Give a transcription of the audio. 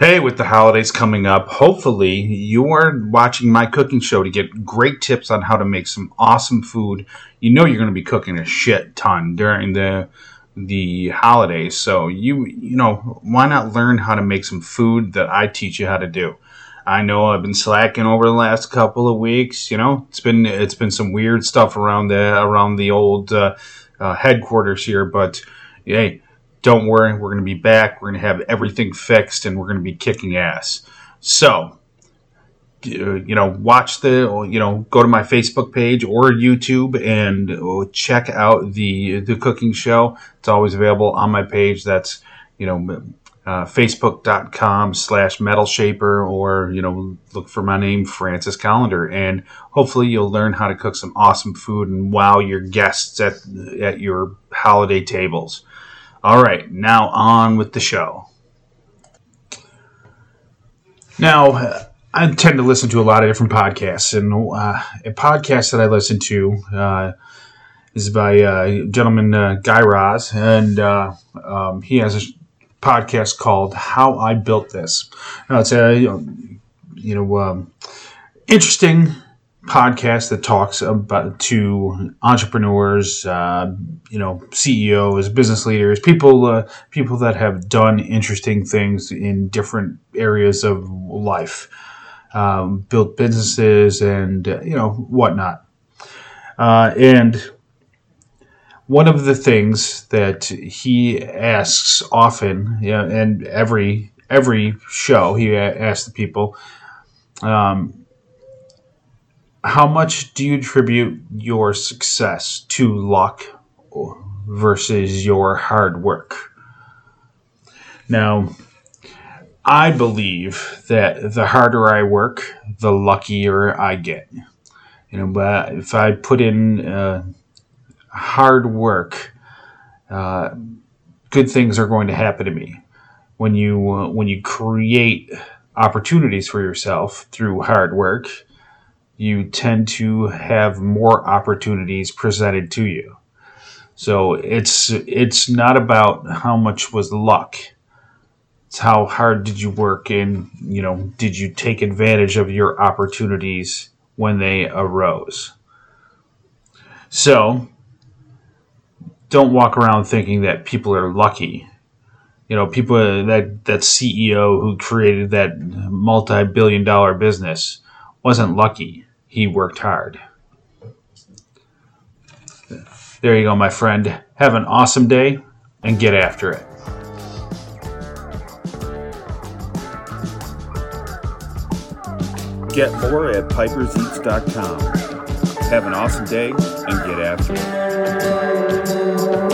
Hey, with the holidays coming up, hopefully you are watching my cooking show to get great tips on how to make some awesome food. You know you're going to be cooking a shit ton during the the holidays, so you you know why not learn how to make some food that I teach you how to do. I know I've been slacking over the last couple of weeks. You know it's been it's been some weird stuff around the around the old uh, uh, headquarters here, but hey don't worry, we're going to be back. We're going to have everything fixed and we're going to be kicking ass. So, you know, watch the, you know, go to my Facebook page or YouTube and check out the the cooking show. It's always available on my page. That's, you know, uh, facebook.com slash metal shaper or, you know, look for my name, Francis Collender. And hopefully you'll learn how to cook some awesome food and wow your guests at, at your holiday tables. All right, now on with the show. Now, I tend to listen to a lot of different podcasts, and uh, a podcast that I listen to uh, is by uh, gentleman uh, Guy Raz, and uh, um, he has a podcast called "How I Built This." Now, it's a you know um, interesting podcast that talks about to entrepreneurs, uh, you know, CEOs, business leaders, people, uh, people that have done interesting things in different areas of life, um, built businesses, and uh, you know whatnot. Uh, and one of the things that he asks often, yeah, and every every show he asks the people. Um, how much do you attribute your success to luck versus your hard work? Now, I believe that the harder I work, the luckier I get. You know, but if I put in uh, hard work, uh, good things are going to happen to me. When you uh, when you create opportunities for yourself through hard work, you tend to have more opportunities presented to you. So it's it's not about how much was luck. It's how hard did you work and you know did you take advantage of your opportunities when they arose. So don't walk around thinking that people are lucky. You know, people that that CEO who created that multi-billion dollar business wasn't lucky he worked hard. There you go, my friend. Have an awesome day and get after it. Get more at piperseats.com. Have an awesome day and get after it.